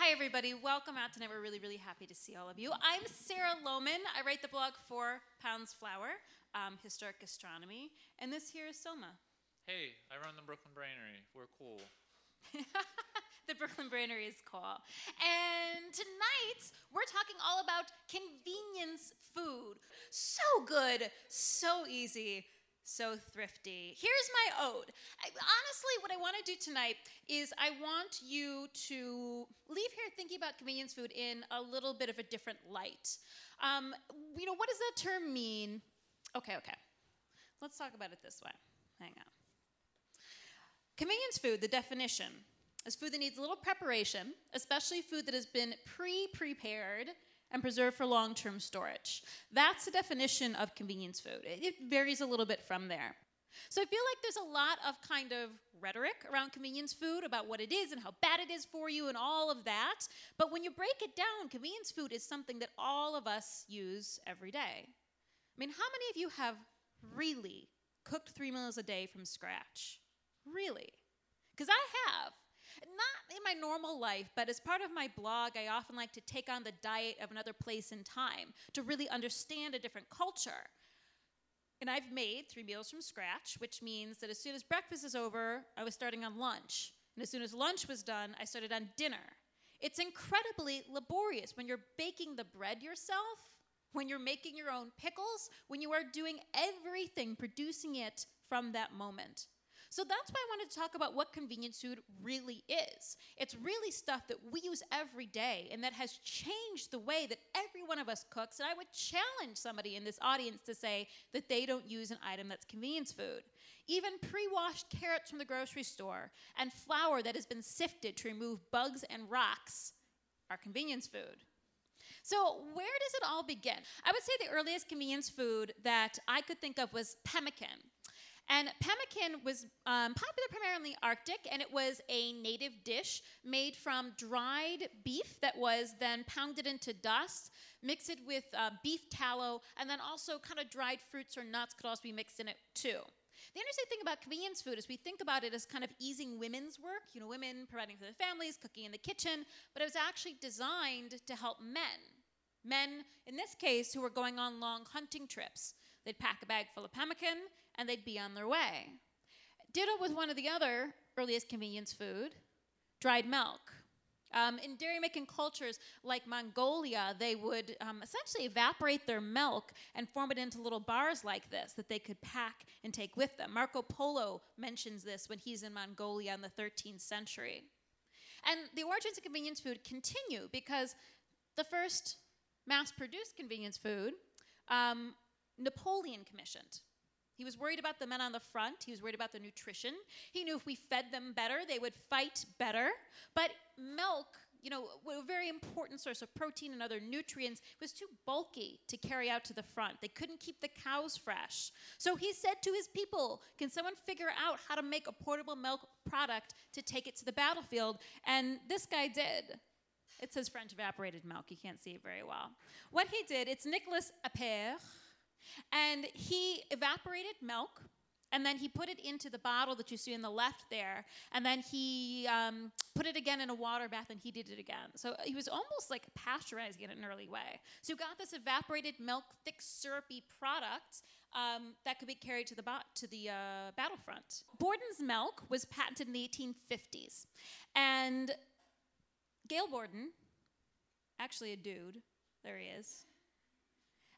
Hi, everybody. Welcome out tonight. We're really, really happy to see all of you. I'm Sarah Lohman. I write the blog Four Pounds Flour, um, Historic Gastronomy, and this here is Soma. Hey, I run the Brooklyn Brainery. We're cool. the Brooklyn Brainery is cool. And tonight, we're talking all about convenience food. So good, so easy, so thrifty. Here's my ode. I, honestly, what I want to do tonight is I want you to leave here thinking about convenience food in a little bit of a different light. Um, you know, what does that term mean? Okay, okay. Let's talk about it this way. Hang on. Convenience food, the definition, is food that needs little preparation, especially food that has been pre prepared and preserved for long term storage. That's the definition of convenience food. It varies a little bit from there. So I feel like there's a lot of kind of rhetoric around convenience food about what it is and how bad it is for you and all of that. But when you break it down, convenience food is something that all of us use every day. I mean, how many of you have really cooked three meals a day from scratch? Really? Because I have not in my normal life, but as part of my blog, I often like to take on the diet of another place and time to really understand a different culture. And I've made three meals from scratch, which means that as soon as breakfast is over, I was starting on lunch. And as soon as lunch was done, I started on dinner. It's incredibly laborious when you're baking the bread yourself, when you're making your own pickles, when you are doing everything, producing it from that moment. So that's why I wanted to talk about what convenience food really is. It's really stuff that we use every day and that has changed the way that every one of us cooks. And I would challenge somebody in this audience to say that they don't use an item that's convenience food. Even pre washed carrots from the grocery store and flour that has been sifted to remove bugs and rocks are convenience food. So, where does it all begin? I would say the earliest convenience food that I could think of was pemmican. And pemmican was um, popular primarily in the Arctic, and it was a native dish made from dried beef that was then pounded into dust, mixed with uh, beef tallow, and then also kind of dried fruits or nuts could also be mixed in it too. The interesting thing about convenience food is we think about it as kind of easing women's work, you know, women providing for their families, cooking in the kitchen, but it was actually designed to help men. Men, in this case, who were going on long hunting trips. They'd pack a bag full of pemmican and they'd be on their way. Ditto with one of the other earliest convenience food, dried milk. Um, in dairy making cultures like Mongolia, they would um, essentially evaporate their milk and form it into little bars like this that they could pack and take with them. Marco Polo mentions this when he's in Mongolia in the 13th century. And the origins of convenience food continue because the first mass produced convenience food um, Napoleon commissioned. He was worried about the men on the front. He was worried about their nutrition. He knew if we fed them better, they would fight better. But milk, you know, a very important source of protein and other nutrients, was too bulky to carry out to the front. They couldn't keep the cows fresh. So he said to his people, Can someone figure out how to make a portable milk product to take it to the battlefield? And this guy did. It says French evaporated milk. You can't see it very well. What he did, it's Nicolas Appert and he evaporated milk and then he put it into the bottle that you see in the left there and then he um, put it again in a water bath and he did it again. So he was almost like pasteurizing it in an early way. So you got this evaporated milk thick syrupy product um, that could be carried to the, bo- to the uh, battlefront. Borden's milk was patented in the 1850s and gail borden actually a dude there he is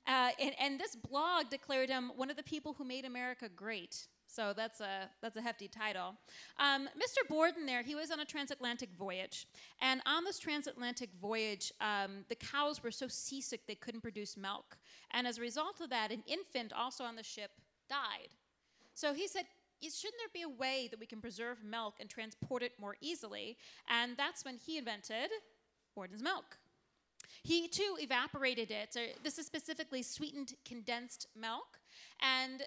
uh, and, and this blog declared him one of the people who made America great. So that's a that's a hefty title. Um, Mr. Borden, there, he was on a transatlantic voyage, and on this transatlantic voyage, um, the cows were so seasick they couldn't produce milk, and as a result of that, an infant also on the ship died. So he said, shouldn't there be a way that we can preserve milk and transport it more easily? And that's when he invented Borden's milk. He too evaporated it. So this is specifically sweetened condensed milk. And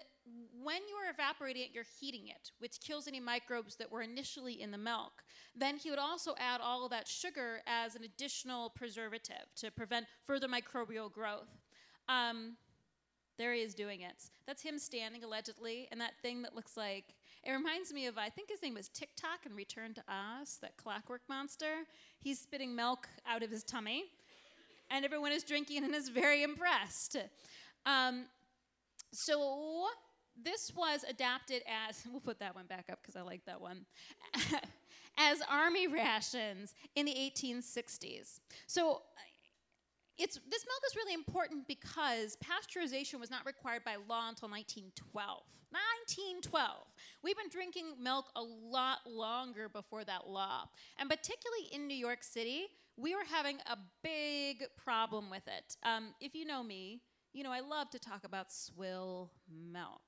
when you are evaporating it, you're heating it, which kills any microbes that were initially in the milk. Then he would also add all of that sugar as an additional preservative to prevent further microbial growth. Um, there he is doing it. That's him standing allegedly, and that thing that looks like It reminds me of, I think his name was TikTok and Return to Oz, that clockwork monster. He's spitting milk out of his tummy, and everyone is drinking and is very impressed. Um, so this was adapted as, we'll put that one back up because I like that one, as army rations in the 1860s. So it's, this milk is really important because pasteurization was not required by law until 1912. 1912. We've been drinking milk a lot longer before that law. And particularly in New York City, we were having a big problem with it. Um, if you know me, you know I love to talk about swill milk.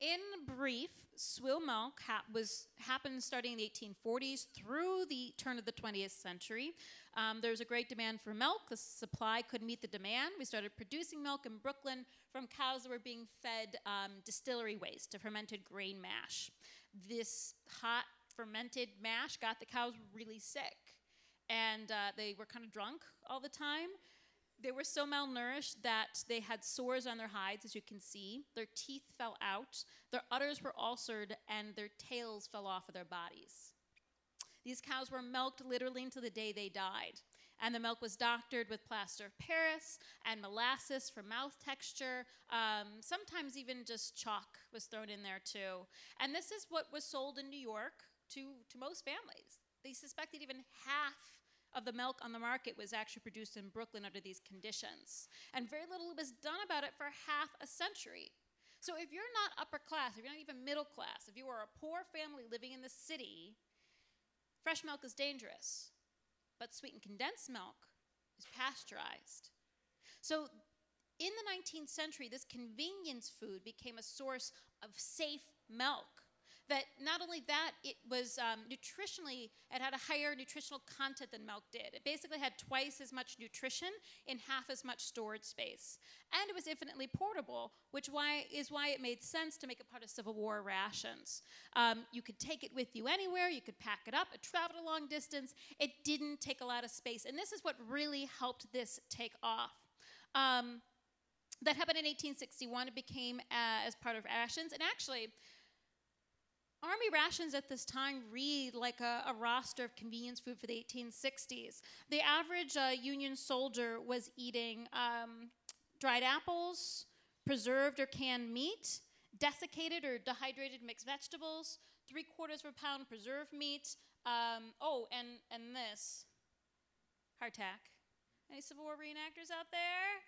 In brief, swill milk ha- was happened starting in the 1840s through the turn of the 20th century. Um, there was a great demand for milk. The supply couldn't meet the demand. We started producing milk in Brooklyn from cows that were being fed um, distillery waste, a fermented grain mash. This hot fermented mash got the cows really sick, and uh, they were kind of drunk all the time. They were so malnourished that they had sores on their hides, as you can see. Their teeth fell out, their udders were ulcered, and their tails fell off of their bodies. These cows were milked literally until the day they died. And the milk was doctored with plaster of Paris and molasses for mouth texture. Um, sometimes even just chalk was thrown in there too. And this is what was sold in New York to, to most families. They suspected even half of the milk on the market was actually produced in Brooklyn under these conditions. And very little was done about it for half a century. So if you're not upper class, if you're not even middle class, if you are a poor family living in the city, fresh milk is dangerous. But sweetened condensed milk is pasteurized. So in the 19th century, this convenience food became a source of safe milk that not only that, it was um, nutritionally, it had a higher nutritional content than milk did. It basically had twice as much nutrition in half as much storage space. And it was infinitely portable, which why, is why it made sense to make it part of Civil War rations. Um, you could take it with you anywhere, you could pack it up, it traveled a long distance, it didn't take a lot of space. And this is what really helped this take off. Um, that happened in 1861. It became uh, as part of rations. And actually, Army rations at this time read like a, a, roster of convenience food for the 1860s. The average uh, Union soldier was eating um, dried apples, preserved or canned meat, desiccated or dehydrated mixed vegetables, three quarters of a pound preserved meat. Um, oh, and, and this hardtack. Any Civil War reenactors out there?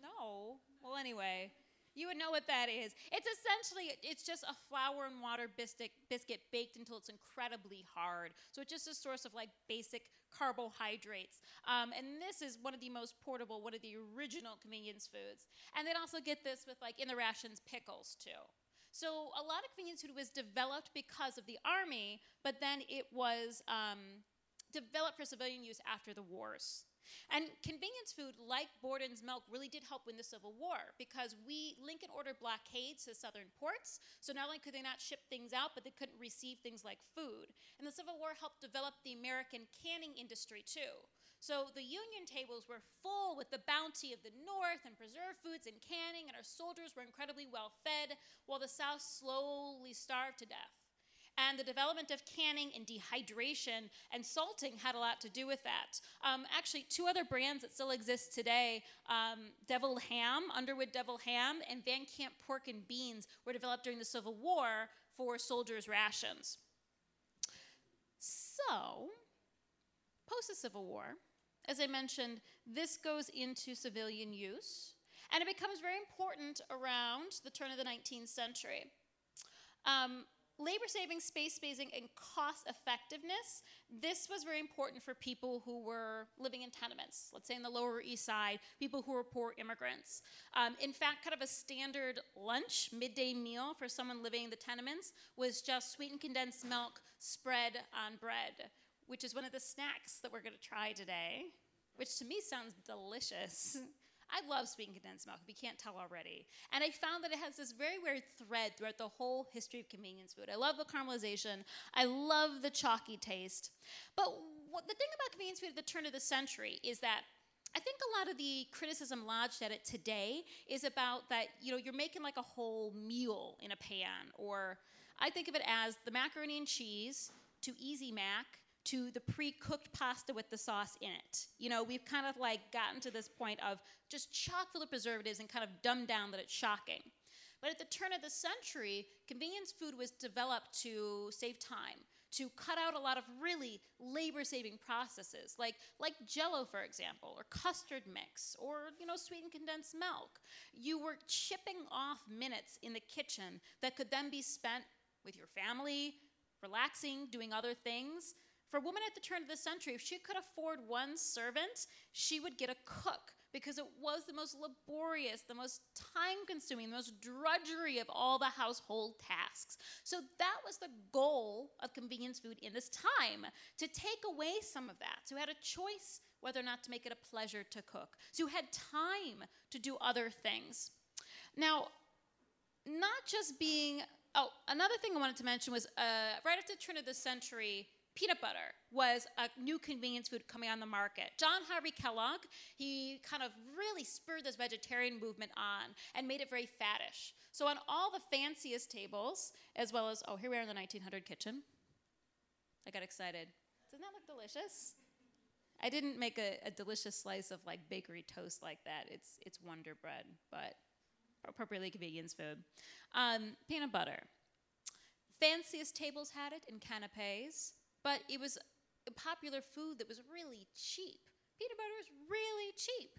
No. Well, anyway. You would know what that is. It's essentially it's just a flour and water biscuit biscuit baked until it's incredibly hard. So it's just a source of like basic carbohydrates. Um, and this is one of the most portable, one of the original convenience foods. And then also get this with like in the rations pickles too. So a lot of convenience food was developed because of the army, but then it was um, developed for civilian use after the wars. And convenience food, like Borden's milk, really did help win the Civil War because we, Lincoln ordered blockades to southern ports. So not only could they not ship things out, but they couldn't receive things like food. And the Civil War helped develop the American canning industry too. So the Union tables were full with the bounty of the North and preserved foods and canning, and our soldiers were incredibly well fed, while the South slowly starved to death. And the development of canning and dehydration and salting had a lot to do with that. Um, actually, two other brands that still exist today um, Devil Ham, Underwood Devil Ham, and Van Camp Pork and Beans were developed during the Civil War for soldiers' rations. So, post the Civil War, as I mentioned, this goes into civilian use, and it becomes very important around the turn of the 19th century. Um, labor saving, space spacing, and cost effectiveness, this was very important for people who were living in tenements, let's say in the Lower East Side, people who were poor immigrants. Um, in fact, kind of a standard lunch, midday meal for someone living in the tenements was just sweetened condensed milk spread on bread, which is one of the snacks that we're going to try today, which to me sounds delicious. I love sweetened condensed milk, if you can't tell already. And I found that it has this very weird thread throughout the whole history of convenience food. I love the caramelization, I love the chalky taste. But what, the thing about convenience food at the turn of the century is that I think a lot of the criticism lodged at it today is about that, you know, you're making like a whole meal in a pan, or I think of it as the macaroni and cheese to Easy Mac to the pre-cooked pasta with the sauce in it. You know, we've kind of like gotten to this point of just chock full of preservatives and kind of dumbed down that it's shocking. But at the turn of the century, convenience food was developed to save time, to cut out a lot of really labor-saving processes, like like Jello, for example, or custard mix, or you know, sweetened condensed milk. You were chipping off minutes in the kitchen that could then be spent with your family, relaxing, doing other things. For a woman at the turn of the century, if she could afford one servant, she would get a cook because it was the most laborious, the most time consuming, the most drudgery of all the household tasks. So that was the goal of convenience food in this time to take away some of that. So you had a choice whether or not to make it a pleasure to cook. So you had time to do other things. Now, not just being, oh, another thing I wanted to mention was uh, right after the turn of the century, peanut butter was a new convenience food coming on the market. John Harvey Kellogg, he kind of really spurred this vegetarian movement on and made it very faddish. So on all the fanciest tables, as well as, oh, here we are in the 1900 kitchen. I got excited. Doesn't that look delicious? I didn't make a, a delicious slice of like bakery toast like that. It's, it's Wonder Bread, but appropriately convenience food. Um, peanut butter. Fanciest tables had it in canapes but it was a popular food that was really cheap. Peanut butter is really cheap.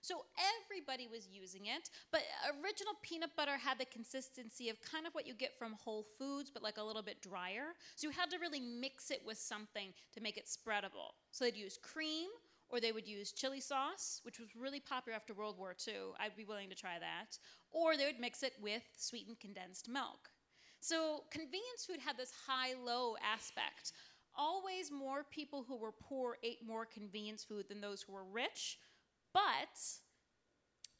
So everybody was using it, but original peanut butter had the consistency of kind of what you get from Whole Foods, but like a little bit drier. So you had to really mix it with something to make it spreadable. So they'd use cream, or they would use chili sauce, which was really popular after World War II. I'd be willing to try that. Or they would mix it with sweetened condensed milk. So convenience food had this high low aspect always more people who were poor ate more convenience food than those who were rich, but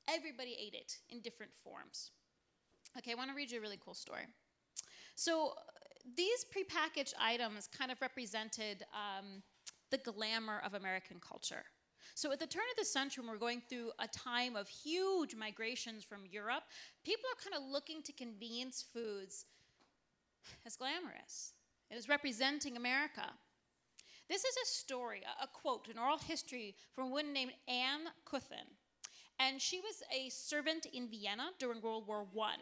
everybody ate it in different forms. Okay, I want to read you a really cool story. So, these prepackaged items kind of represented um, the glamour of American culture. So, at the turn of the century, we're going through a time of huge migrations from Europe, people are kind of looking to convenience foods as glamorous. It is representing America. This is a story, a, a quote, an oral history from a woman named Anne Kuthen. And she was a servant in Vienna during World War I.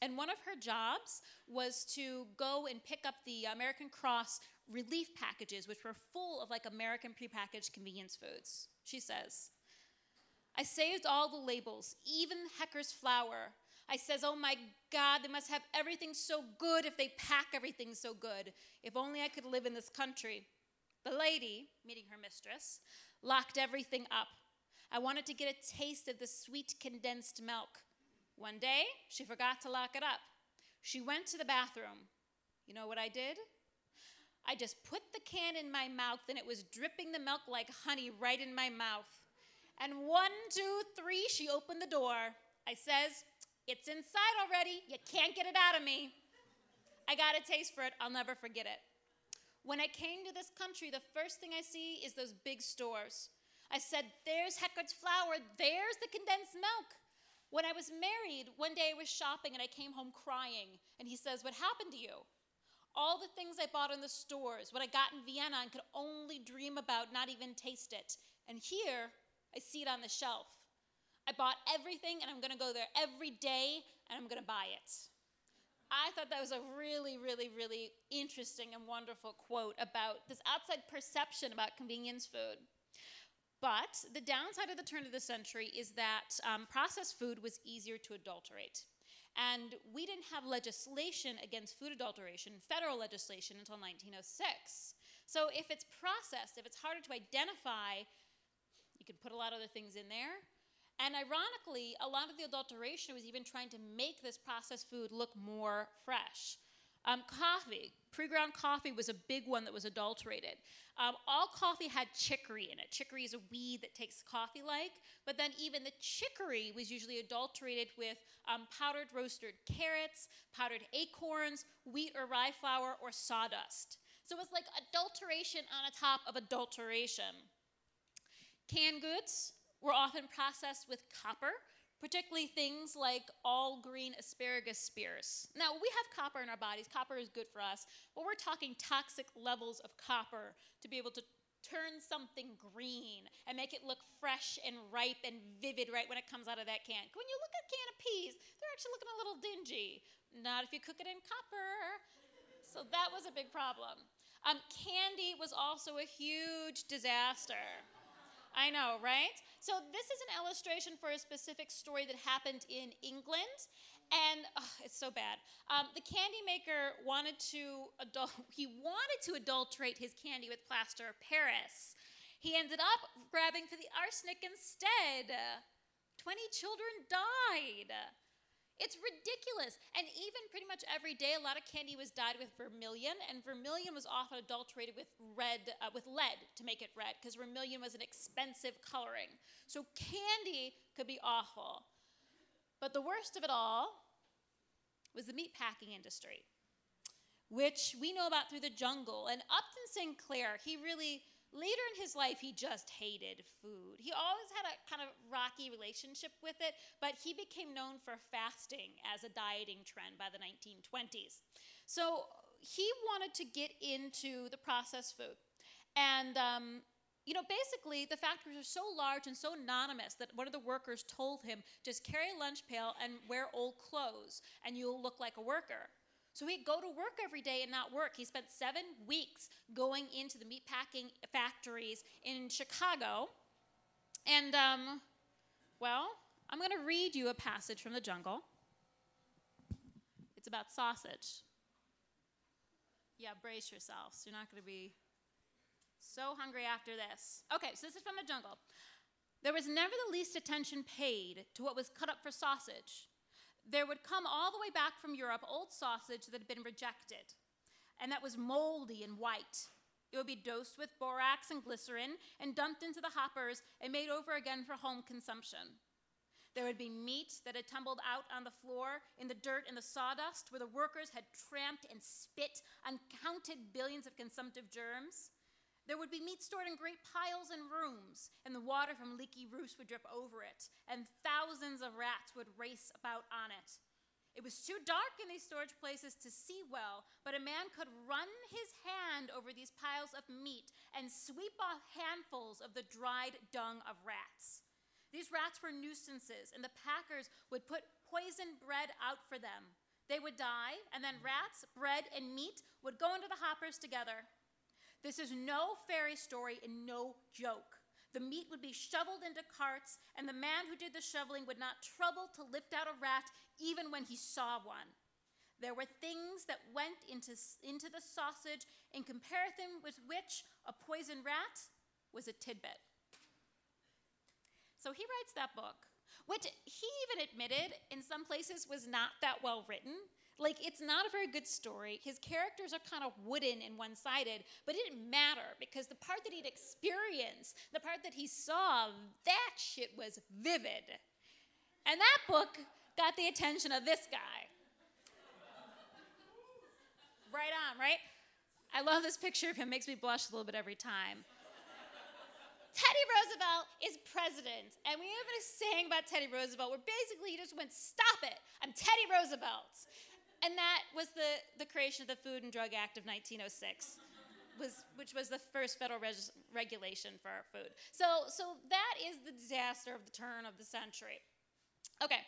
And one of her jobs was to go and pick up the American Cross relief packages, which were full of like American prepackaged convenience foods. She says, I saved all the labels, even Hecker's flour, I says, Oh my God, they must have everything so good if they pack everything so good. If only I could live in this country. The lady, meeting her mistress, locked everything up. I wanted to get a taste of the sweet condensed milk. One day, she forgot to lock it up. She went to the bathroom. You know what I did? I just put the can in my mouth and it was dripping the milk like honey right in my mouth. And one, two, three, she opened the door. I says, it's inside already. You can't get it out of me. I got a taste for it. I'll never forget it. When I came to this country, the first thing I see is those big stores. I said, There's Hecker's flour. There's the condensed milk. When I was married, one day I was shopping and I came home crying. And he says, What happened to you? All the things I bought in the stores, what I got in Vienna and could only dream about, not even taste it. And here, I see it on the shelf. I bought everything and I'm going to go there every day and I'm going to buy it. I thought that was a really, really, really interesting and wonderful quote about this outside perception about convenience food. But the downside of the turn of the century is that um, processed food was easier to adulterate. And we didn't have legislation against food adulteration, federal legislation, until 1906. So if it's processed, if it's harder to identify, you can put a lot of other things in there. And ironically, a lot of the adulteration was even trying to make this processed food look more fresh. Um, coffee, pre ground coffee was a big one that was adulterated. Um, all coffee had chicory in it. Chicory is a weed that takes coffee like, but then even the chicory was usually adulterated with um, powdered roasted carrots, powdered acorns, wheat or rye flour, or sawdust. So it was like adulteration on a top of adulteration. Canned goods, were often processed with copper, particularly things like all green asparagus spears. Now, we have copper in our bodies, copper is good for us, but we're talking toxic levels of copper to be able to turn something green and make it look fresh and ripe and vivid right when it comes out of that can. When you look at a can of peas, they're actually looking a little dingy. Not if you cook it in copper. So that was a big problem. Um, candy was also a huge disaster. I know, right? So, this is an illustration for a specific story that happened in England. And oh, it's so bad. Um, the candy maker wanted to adul- he wanted to adulterate his candy with plaster of Paris. He ended up grabbing for the arsenic instead. 20 children died. It's ridiculous. And even pretty much every day, a lot of candy was dyed with vermilion, and vermilion was often adulterated with red, uh, with lead to make it red, because vermilion was an expensive coloring. So candy could be awful. But the worst of it all was the meatpacking industry, which we know about through the jungle. And Upton Sinclair, he really Later in his life, he just hated food. He always had a kind of rocky relationship with it, but he became known for fasting as a dieting trend by the 1920s. So he wanted to get into the processed food. And, um, you know, basically, the factories are so large and so anonymous that one of the workers told him just carry a lunch pail and wear old clothes, and you'll look like a worker. So he'd go to work every day and not work. He spent seven weeks going into the meatpacking factories in Chicago. And, um, well, I'm going to read you a passage from the jungle. It's about sausage. Yeah, brace yourselves. You're not going to be so hungry after this. Okay, so this is from the jungle. There was never the least attention paid to what was cut up for sausage there would come all the way back from Europe old sausage that had been rejected, and that was moldy and white. It would be dosed with borax and glycerin and dumped into the hoppers and made over again for home consumption. There would be meat that had tumbled out on the floor in the dirt and the sawdust where the workers had tramped and spit uncounted billions of consumptive germs. There would be meat stored in great piles in rooms, and the water from leaky roofs would drip over it, and thousands of rats would race about on it. It was too dark in these storage places to see well, but a man could run his hand over these piles of meat and sweep off handfuls of the dried dung of rats. These rats were nuisances, and the packers would put poisoned bread out for them. They would die, and then rats, bread, and meat would go into the hoppers together. This is no fairy story and no joke. The meat would be shoveled into carts, and the man who did the shoveling would not trouble to lift out a rat even when he saw one. There were things that went into, into the sausage in comparison with which a poisoned rat was a tidbit. So he writes that book, which he even admitted in some places was not that well written. Like, it's not a very good story. His characters are kind of wooden and one sided, but it didn't matter because the part that he'd experienced, the part that he saw, that shit was vivid. And that book got the attention of this guy. right on, right? I love this picture of him, it makes me blush a little bit every time. Teddy Roosevelt is president, and we have a saying about Teddy Roosevelt where basically he just went, Stop it, I'm Teddy Roosevelt and that was the, the creation of the Food and Drug Act of 1906. Was, which was the first federal res- regulation for our food. So, so that is the disaster of the turn of the century. Okay,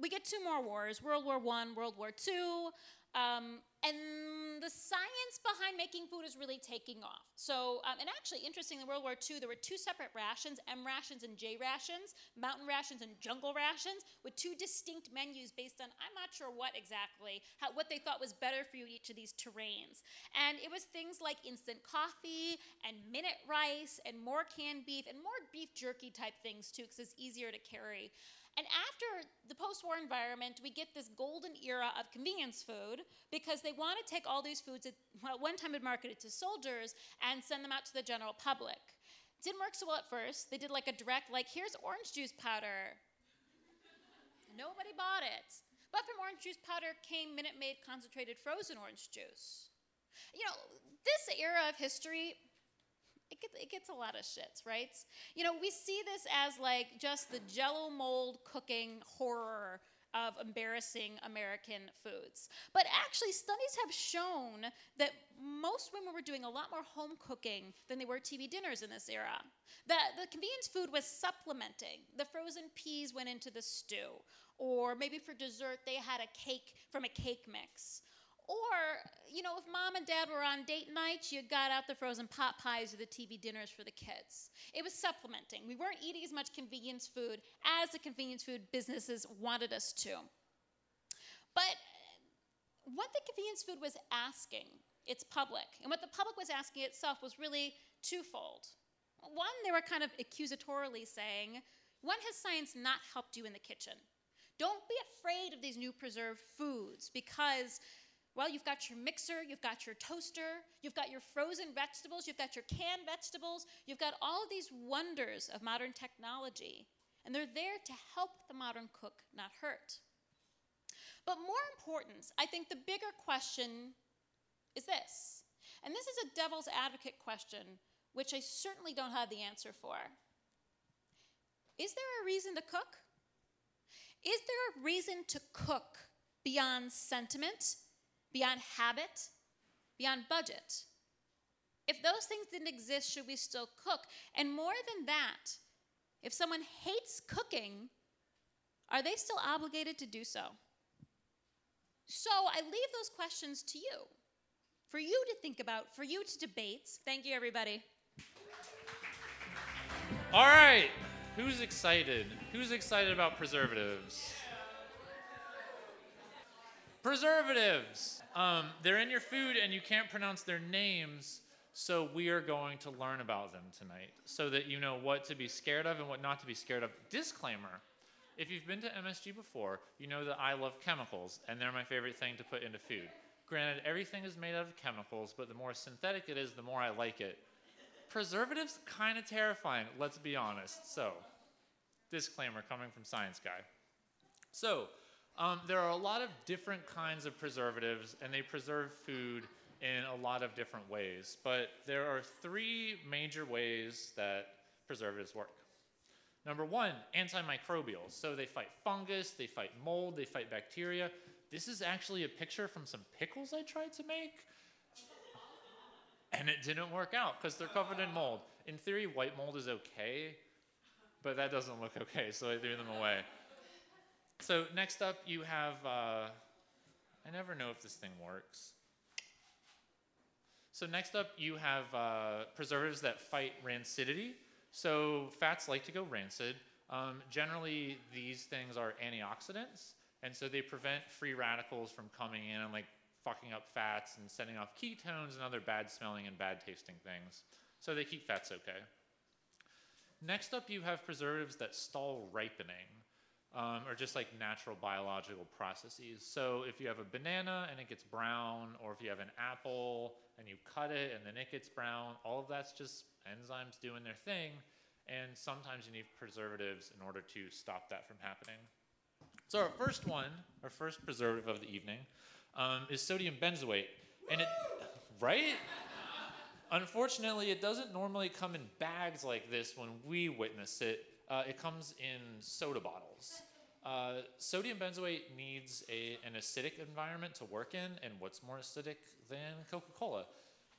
we get two more wars: World War One, World War Two. Um, and the science behind making food is really taking off. So, um, and actually, interestingly, in World War II, there were two separate rations M rations and J rations, mountain rations and jungle rations, with two distinct menus based on, I'm not sure what exactly, how, what they thought was better for you in each of these terrains. And it was things like instant coffee and minute rice and more canned beef and more beef jerky type things too, because it's easier to carry. And after the post war environment, we get this golden era of convenience food because they want to take all these foods that, well, one time had marketed to soldiers and send them out to the general public. Didn't work so well at first. They did like a direct, like, here's orange juice powder. Nobody bought it. But from orange juice powder came Minute Maid concentrated frozen orange juice. You know, this era of history, it gets it gets a lot of shits, right? You know, we see this as like just the jello mold cooking horror of embarrassing American foods. But actually, studies have shown that most women were doing a lot more home cooking than they were TV dinners in this era. The, the convenience food was supplementing. The frozen peas went into the stew, or maybe for dessert, they had a cake from a cake mix. Or, you know, if mom and dad were on date nights, you got out the frozen pot pies or the TV dinners for the kids. It was supplementing. We weren't eating as much convenience food as the convenience food businesses wanted us to. But what the convenience food was asking its public, and what the public was asking itself, was really twofold. One, they were kind of accusatorily saying, when has science not helped you in the kitchen? Don't be afraid of these new preserved foods because well, you've got your mixer, you've got your toaster, you've got your frozen vegetables, you've got your canned vegetables, you've got all of these wonders of modern technology, and they're there to help the modern cook not hurt. But more important, I think the bigger question is this, and this is a devil's advocate question, which I certainly don't have the answer for. Is there a reason to cook? Is there a reason to cook beyond sentiment beyond habit, beyond budget. If those things didn't exist, should we still cook? And more than that, if someone hates cooking, are they still obligated to do so? So I leave those questions to you, for you to think about, for you to debate. Thank you, everybody. All right, who's excited? Who's excited about preservatives? Preservatives. Um, they're in your food and you can't pronounce their names, so we are going to learn about them tonight so that you know what to be scared of and what not to be scared of. Disclaimer if you've been to MSG before, you know that I love chemicals and they're my favorite thing to put into food. Granted, everything is made out of chemicals, but the more synthetic it is, the more I like it. Preservatives, kind of terrifying, let's be honest. So, disclaimer coming from Science Guy. So, um, there are a lot of different kinds of preservatives, and they preserve food in a lot of different ways. But there are three major ways that preservatives work. Number one, antimicrobials. So they fight fungus, they fight mold, they fight bacteria. This is actually a picture from some pickles I tried to make. And it didn't work out because they're covered in mold. In theory, white mold is okay, but that doesn't look okay, so I threw them away. So next up, you have, uh, I never know if this thing works. So next up, you have uh, preservatives that fight rancidity. So fats like to go rancid. Um, generally, these things are antioxidants, and so they prevent free radicals from coming in and like fucking up fats and sending off ketones and other bad smelling and bad tasting things. So they keep fats okay. Next up, you have preservatives that stall ripening um, or just like natural biological processes. So if you have a banana and it gets brown, or if you have an apple and you cut it and then it gets brown, all of that's just enzymes doing their thing. And sometimes you need preservatives in order to stop that from happening. So our first one, our first preservative of the evening, um, is sodium benzoate, and it, right? Unfortunately, it doesn't normally come in bags like this when we witness it. Uh, it comes in soda bottles. Uh, sodium benzoate needs a, an acidic environment to work in, and what's more acidic than Coca-Cola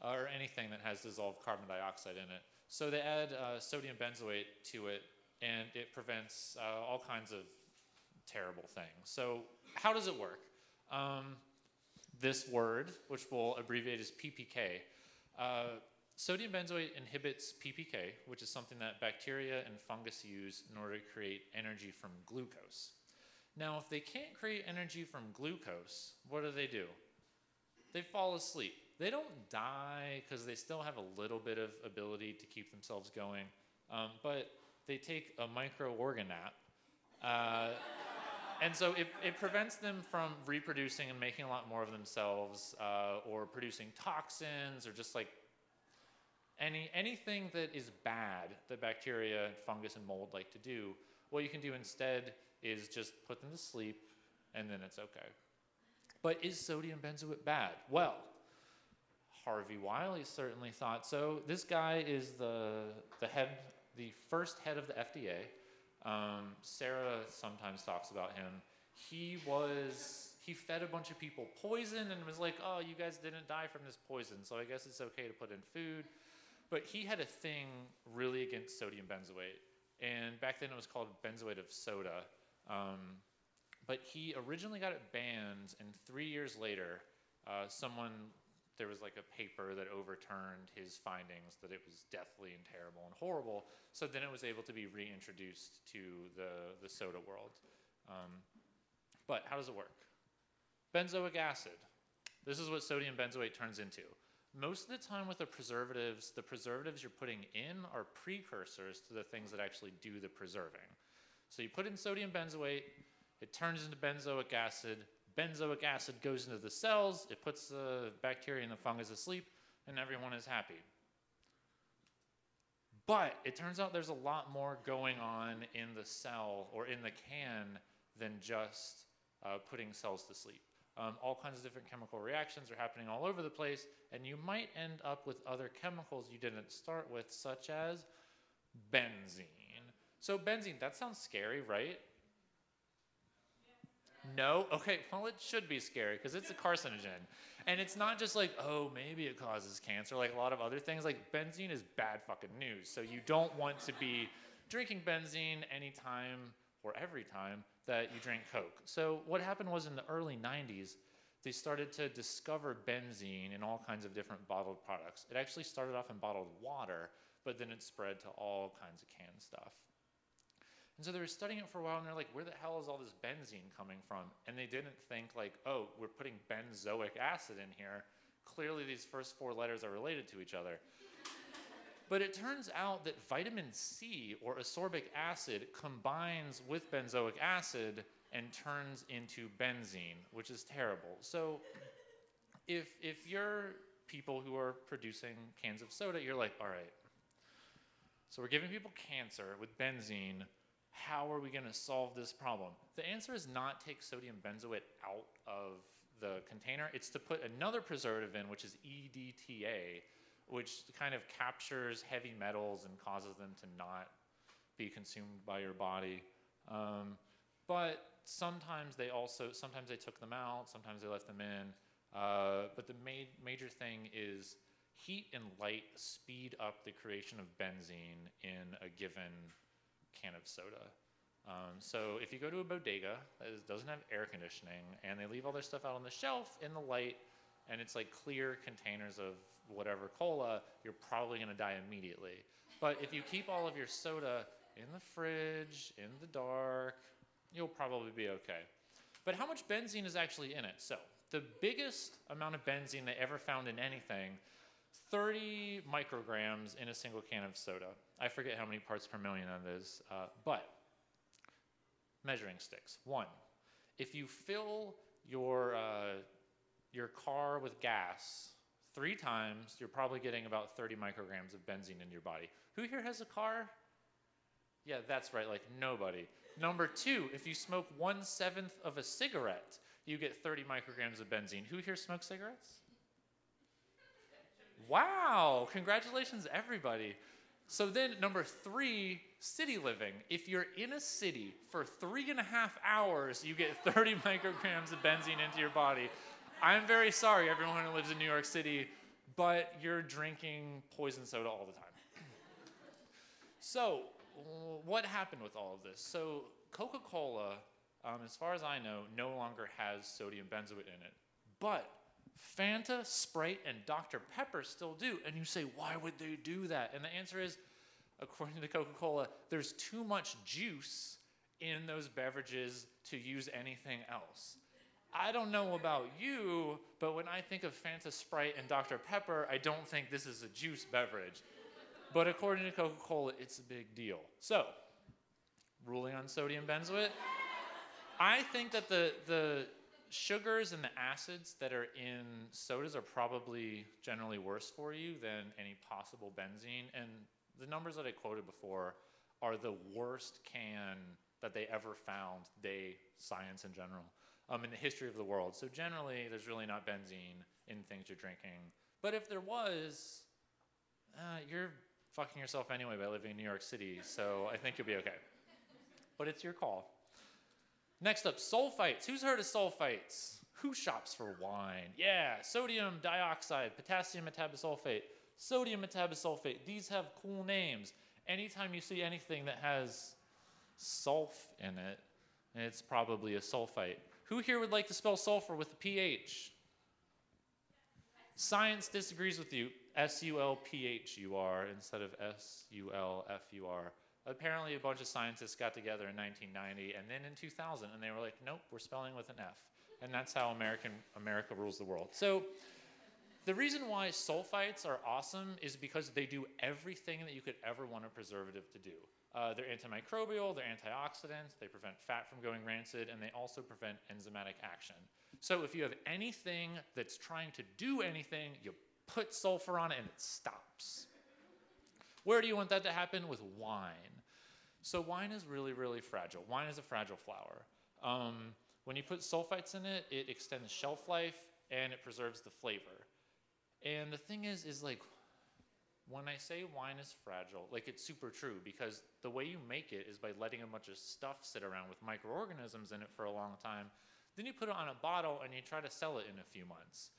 or anything that has dissolved carbon dioxide in it? So they add uh, sodium benzoate to it, and it prevents uh, all kinds of terrible things. So how does it work? Um, this word, which we'll abbreviate as PFK, uh, Sodium benzoate inhibits PFK, which is something that bacteria and fungus use in order to create energy from glucose. Now, if they can't create energy from glucose, what do they do? They fall asleep. They don't die because they still have a little bit of ability to keep themselves going, um, but they take a micro organ nap. Uh, and so it, it prevents them from reproducing and making a lot more of themselves uh, or producing toxins or just like any, anything that is bad that bacteria, fungus, and mold like to do, what you can do instead is just put them to sleep and then it's okay. But is sodium benzoate bad? Well, Harvey Wiley certainly thought so. This guy is the the head, the first head of the FDA. Um, Sarah sometimes talks about him. He was he fed a bunch of people poison and was like, "Oh, you guys didn't die from this poison, so I guess it's okay to put in food." But he had a thing really against sodium benzoate, and back then it was called benzoate of soda. Um, but he originally got it banned, and three years later, uh, someone there was like a paper that overturned his findings that it was deathly and terrible and horrible. So then it was able to be reintroduced to the the soda world. Um, but how does it work? Benzoic acid. This is what sodium benzoate turns into. Most of the time with the preservatives, the preservatives you're putting in are precursors to the things that actually do the preserving. So you put in sodium benzoate, it turns into benzoic acid. Benzoic acid goes into the cells, it puts the bacteria and the fungus asleep, and everyone is happy. But it turns out there's a lot more going on in the cell or in the can than just uh, putting cells to sleep. Um, all kinds of different chemical reactions are happening all over the place, and you might end up with other chemicals you didn't start with, such as benzene. So, benzene, that sounds scary, right? No? Okay, well, it should be scary because it's a carcinogen. And it's not just like, oh, maybe it causes cancer, like a lot of other things. Like, benzene is bad fucking news. So, you don't want to be drinking benzene anytime or every time that you drink Coke. So, what happened was in the early 90s, they started to discover benzene in all kinds of different bottled products. It actually started off in bottled water, but then it spread to all kinds of canned stuff. And so they were studying it for a while and they're like, where the hell is all this benzene coming from? And they didn't think, like, oh, we're putting benzoic acid in here. Clearly, these first four letters are related to each other. But it turns out that vitamin C or ascorbic acid combines with benzoic acid and turns into benzene, which is terrible. So if if you're people who are producing cans of soda, you're like, all right. So we're giving people cancer with benzene. How are we going to solve this problem? The answer is not take sodium benzoate out of the container. It's to put another preservative in, which is EDTA, which kind of captures heavy metals and causes them to not be consumed by your body. Um, but sometimes they also, sometimes they took them out, sometimes they left them in. Uh, but the ma- major thing is heat and light speed up the creation of benzene in a given can of soda. Um, so if you go to a bodega that is, doesn't have air conditioning and they leave all their stuff out on the shelf in the light, and it's like clear containers of whatever cola, you're probably going to die immediately. But if you keep all of your soda in the fridge, in the dark, you'll probably be okay. But how much benzene is actually in it? So, the biggest amount of benzene they ever found in anything 30 micrograms in a single can of soda. I forget how many parts per million that is, uh, but measuring sticks. One, if you fill your, uh, your car with gas three times, you're probably getting about 30 micrograms of benzene in your body. Who here has a car? Yeah, that's right, like nobody. Number two, if you smoke one seventh of a cigarette, you get 30 micrograms of benzene. Who here smokes cigarettes? Wow, congratulations, everybody. So then, number three, city living. If you're in a city for three and a half hours, you get 30 micrograms of benzene into your body. I'm very sorry, everyone who lives in New York City, but you're drinking poison soda all the time. so, what happened with all of this? So, Coca Cola, um, as far as I know, no longer has sodium benzoate in it. But Fanta, Sprite, and Dr. Pepper still do. And you say, why would they do that? And the answer is, according to Coca Cola, there's too much juice in those beverages to use anything else. I don't know about you, but when I think of Fanta Sprite and Dr. Pepper, I don't think this is a juice beverage. But according to Coca Cola, it's a big deal. So, ruling on sodium benzoate, I think that the, the sugars and the acids that are in sodas are probably generally worse for you than any possible benzene. And the numbers that I quoted before are the worst can that they ever found, they, science in general um, in the history of the world. So generally, there's really not benzene in things you're drinking. But if there was, uh, you're fucking yourself anyway by living in New York City, so I think you'll be okay. But it's your call. Next up, sulfites. Who's heard of sulfites? Who shops for wine? Yeah, sodium dioxide, potassium metabisulfate, sodium metabisulfate. These have cool names. Anytime you see anything that has sulf in it, it's probably a sulfite. Who here would like to spell sulfur with a PH? Science disagrees with you. S U L P H U R instead of S U L F U R. Apparently, a bunch of scientists got together in 1990 and then in 2000, and they were like, nope, we're spelling with an F. And that's how American, America rules the world. So, the reason why sulfites are awesome is because they do everything that you could ever want a preservative to do. Uh, they're antimicrobial, they're antioxidants, they prevent fat from going rancid, and they also prevent enzymatic action. So if you have anything that's trying to do anything, you put sulfur on it and it stops. Where do you want that to happen? With wine. So wine is really, really fragile. Wine is a fragile flower. Um, when you put sulfites in it, it extends shelf life and it preserves the flavor. And the thing is, is like, when I say wine is fragile, like it's super true because the way you make it is by letting a bunch of stuff sit around with microorganisms in it for a long time. Then you put it on a bottle and you try to sell it in a few months.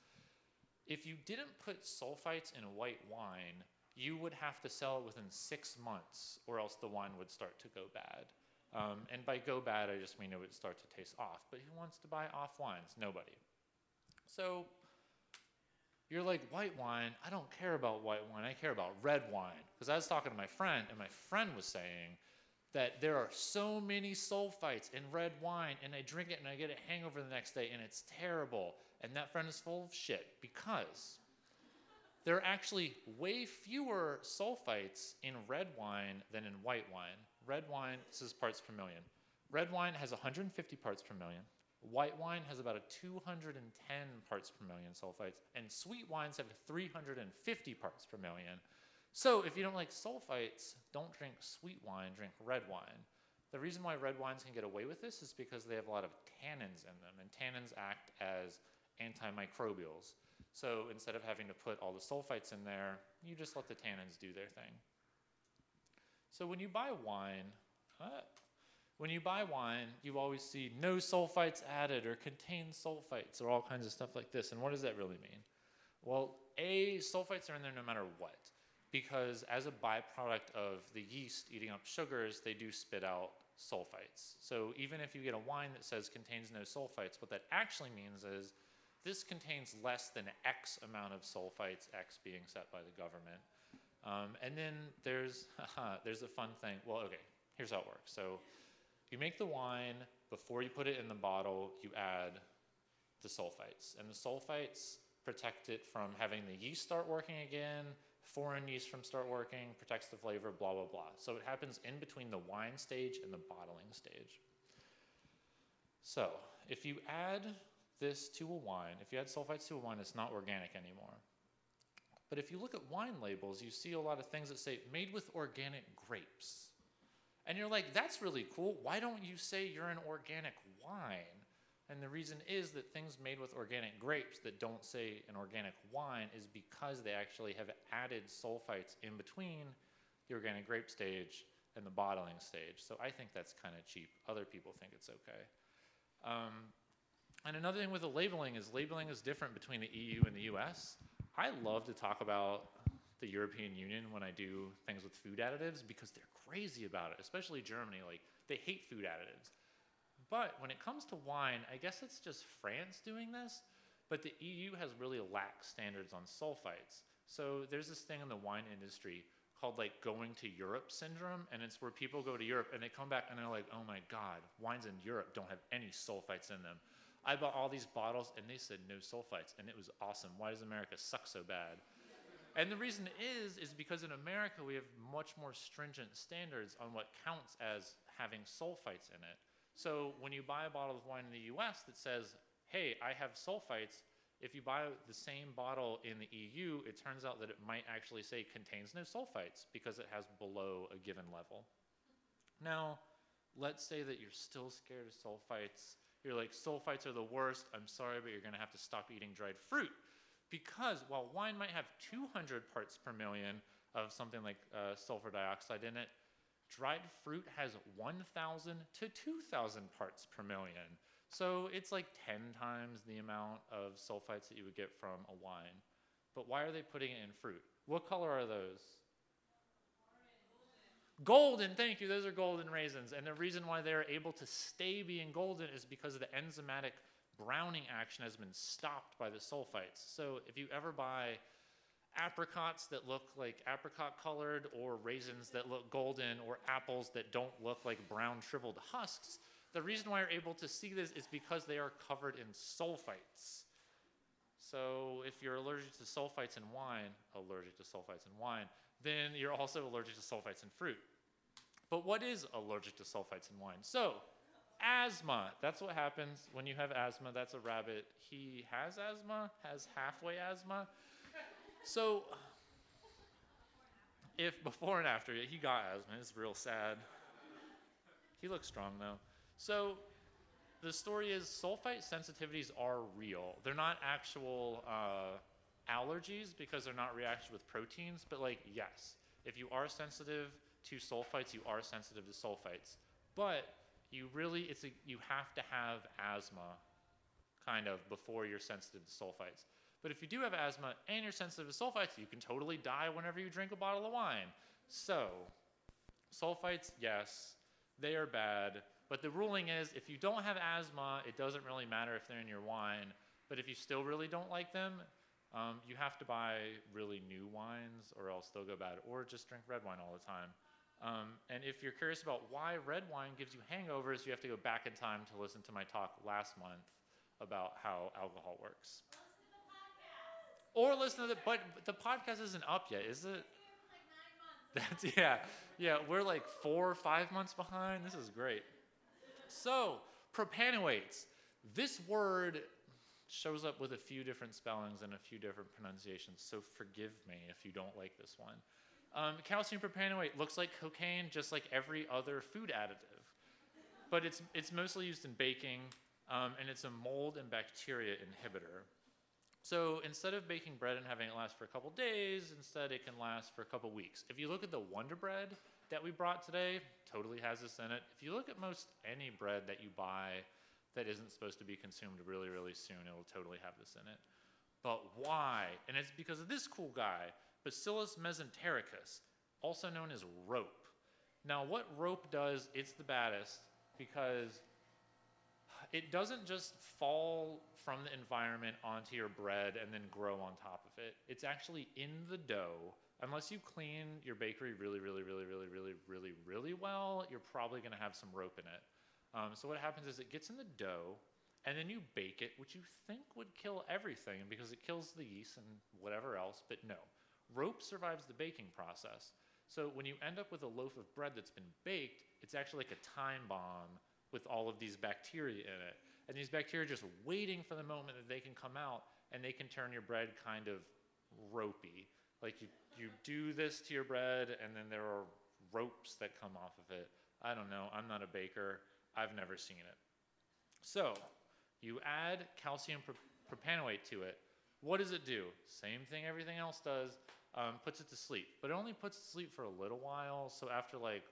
If you didn't put sulfites in a white wine, you would have to sell it within six months, or else the wine would start to go bad. Um, and by go bad, I just mean it would start to taste off. But who wants to buy off wines? Nobody. So you're like, white wine? I don't care about white wine. I care about red wine. Because I was talking to my friend, and my friend was saying that there are so many sulfites in red wine, and I drink it and I get a hangover the next day, and it's terrible. And that friend is full of shit because there are actually way fewer sulfites in red wine than in white wine. Red wine, this is parts per million. Red wine has 150 parts per million. White wine has about a 210 parts per million sulfites, and sweet wines have 350 parts per million. So if you don't like sulfites, don't drink sweet wine, drink red wine. The reason why red wines can get away with this is because they have a lot of tannins in them, and tannins act as antimicrobials. So instead of having to put all the sulfites in there, you just let the tannins do their thing. So when you buy wine, uh, when you buy wine, you always see no sulfites added or contains sulfites or all kinds of stuff like this. And what does that really mean? Well, A, sulfites are in there no matter what, because as a byproduct of the yeast eating up sugars, they do spit out sulfites. So even if you get a wine that says contains no sulfites, what that actually means is this contains less than X amount of sulfites, X being set by the government. Um, and then there's, there's a fun thing. Well, okay, here's how it works. So you make the wine, before you put it in the bottle, you add the sulfites. And the sulfites protect it from having the yeast start working again, foreign yeast from start working, protects the flavor, blah, blah, blah. So it happens in between the wine stage and the bottling stage. So if you add this to a wine, if you add sulfites to a wine, it's not organic anymore. But if you look at wine labels, you see a lot of things that say made with organic grapes. And you're like, that's really cool. Why don't you say you're an organic wine? And the reason is that things made with organic grapes that don't say an organic wine is because they actually have added sulfites in between the organic grape stage and the bottling stage. So I think that's kind of cheap. Other people think it's okay. Um, and another thing with the labeling is labeling is different between the EU and the US. I love to talk about the European Union when I do things with food additives because they're crazy about it, especially Germany. Like, they hate food additives. But when it comes to wine, I guess it's just France doing this, but the EU has really lax standards on sulfites. So there's this thing in the wine industry called like going to Europe syndrome, and it's where people go to Europe and they come back and they're like, oh my God, wines in Europe don't have any sulfites in them. I bought all these bottles and they said no sulfites, and it was awesome. Why does America suck so bad? And the reason is, is because in America we have much more stringent standards on what counts as having sulfites in it. So when you buy a bottle of wine in the US that says, hey, I have sulfites, if you buy the same bottle in the EU, it turns out that it might actually say contains no sulfites because it has below a given level. Now, let's say that you're still scared of sulfites you're like, sulfites are the worst. I'm sorry, but you're going to have to stop eating dried fruit because while wine might have 200 parts per million of something like uh, sulfur dioxide in it, dried fruit has 1,000 to 2,000 parts per million. So it's like 10 times the amount of sulfites that you would get from a wine. But why are they putting it in fruit? What color are those? Golden, thank you. Those are golden raisins. And the reason why they're able to stay being golden is because of the enzymatic browning action has been stopped by the sulfites. So if you ever buy apricots that look like apricot colored, or raisins that look golden, or apples that don't look like brown shriveled husks, the reason why you're able to see this is because they are covered in sulfites. So if you're allergic to sulfites in wine, allergic to sulfites in wine, then you're also allergic to sulfites in fruit. But what is allergic to sulfites in wine? So, asthma. That's what happens when you have asthma. That's a rabbit. He has asthma, has halfway asthma. So, if before and after, he got asthma. It's real sad. He looks strong though. So, the story is sulfite sensitivities are real. They're not actual uh, allergies because they're not reactions with proteins, but like, yes, if you are sensitive to sulfites, you are sensitive to sulfites. But you really, it's a, you have to have asthma kind of before you're sensitive to sulfites. But if you do have asthma and you're sensitive to sulfites, you can totally die whenever you drink a bottle of wine. So, sulfites, yes, they are bad. But the ruling is if you don't have asthma, it doesn't really matter if they're in your wine. But if you still really don't like them, um, you have to buy really new wines or else they'll go bad, or just drink red wine all the time. Um, and if you're curious about why red wine gives you hangovers, you have to go back in time to listen to my talk last month about how alcohol works. Or listen to the, but the podcast isn't up yet, is it? That's yeah, yeah. We're like four or five months behind. This is great. So propanoates. This word shows up with a few different spellings and a few different pronunciations. So forgive me if you don't like this one. Um, calcium propanoate looks like cocaine, just like every other food additive, but it's it's mostly used in baking, um, and it's a mold and bacteria inhibitor. So instead of baking bread and having it last for a couple days, instead it can last for a couple weeks. If you look at the Wonder Bread that we brought today, totally has this in it. If you look at most any bread that you buy that isn't supposed to be consumed really, really soon, it'll totally have this in it. But why? And it's because of this cool guy, Bacillus mesentericus, also known as rope. Now, what rope does, it's the baddest because it doesn't just fall from the environment onto your bread and then grow on top of it. It's actually in the dough. Unless you clean your bakery really, really, really, really, really, really, really well, you're probably going to have some rope in it. Um, so what happens is it gets in the dough, and then you bake it, which you think would kill everything because it kills the yeast and whatever else, but no. Rope survives the baking process. So when you end up with a loaf of bread that's been baked, it's actually like a time bomb with all of these bacteria in it. And these bacteria are just waiting for the moment that they can come out and they can turn your bread kind of ropey. Like you, you do this to your bread and then there are ropes that come off of it. I don't know. I'm not a baker. I've never seen it. So you add calcium propanoate to it. What does it do? Same thing everything else does. Um, puts it to sleep, but it only puts to sleep for a little while. So after like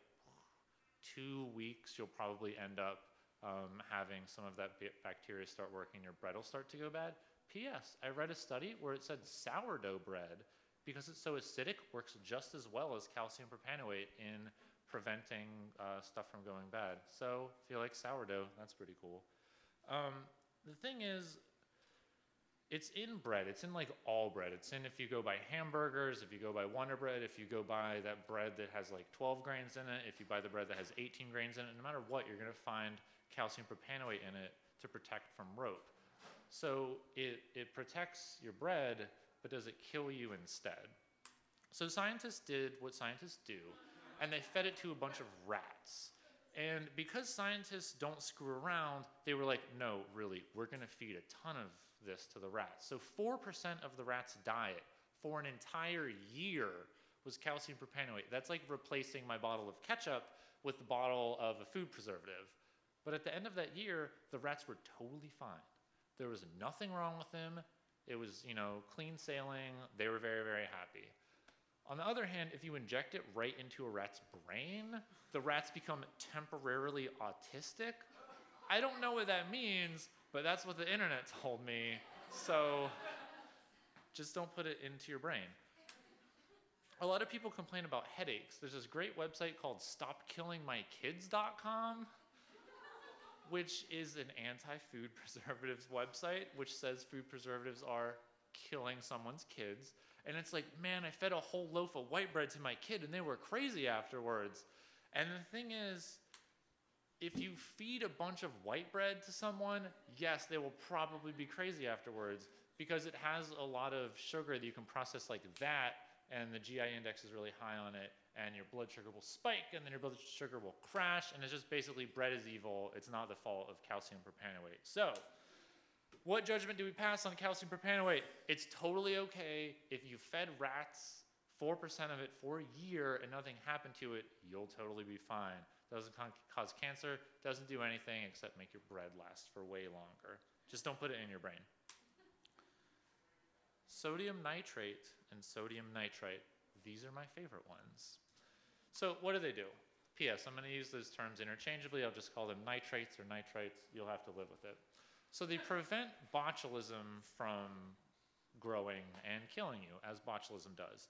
two weeks, you'll probably end up um, having some of that bacteria start working. Your bread will start to go bad. P.S. I read a study where it said sourdough bread, because it's so acidic, works just as well as calcium propanoate in preventing uh, stuff from going bad. So if you like sourdough, that's pretty cool. Um, the thing is, it's in bread. It's in like all bread. It's in if you go buy hamburgers, if you go buy Wonder Bread, if you go buy that bread that has like 12 grains in it, if you buy the bread that has 18 grains in it, no matter what, you're going to find calcium propanoate in it to protect from rope. So it, it protects your bread, but does it kill you instead? So scientists did what scientists do, and they fed it to a bunch of rats. And because scientists don't screw around, they were like, no, really, we're going to feed a ton of this to the rats. So 4% of the rat's diet for an entire year was calcium propanoate. That's like replacing my bottle of ketchup with the bottle of a food preservative. But at the end of that year, the rats were totally fine. There was nothing wrong with them. It was, you know, clean sailing. They were very, very happy. On the other hand, if you inject it right into a rat's brain, the rats become temporarily autistic. I don't know what that means, but that's what the internet told me. So just don't put it into your brain. A lot of people complain about headaches. There's this great website called stopkillingmykids.com, which is an anti food preservatives website, which says food preservatives are killing someone's kids. And it's like, man, I fed a whole loaf of white bread to my kid and they were crazy afterwards. And the thing is, if you feed a bunch of white bread to someone, yes, they will probably be crazy afterwards because it has a lot of sugar that you can process like that and the GI index is really high on it, and your blood sugar will spike, and then your blood sugar will crash, and it's just basically bread is evil. It's not the fault of calcium propanoate. So, what judgment do we pass on calcium propanoate? It's totally okay if you fed rats 4% of it for a year and nothing happened to it, you'll totally be fine. Doesn't cause cancer, doesn't do anything except make your bread last for way longer. Just don't put it in your brain. Sodium nitrate and sodium nitrite. These are my favorite ones. So, what do they do? P.S. I'm going to use those terms interchangeably. I'll just call them nitrates or nitrites. You'll have to live with it. So, they prevent botulism from growing and killing you, as botulism does.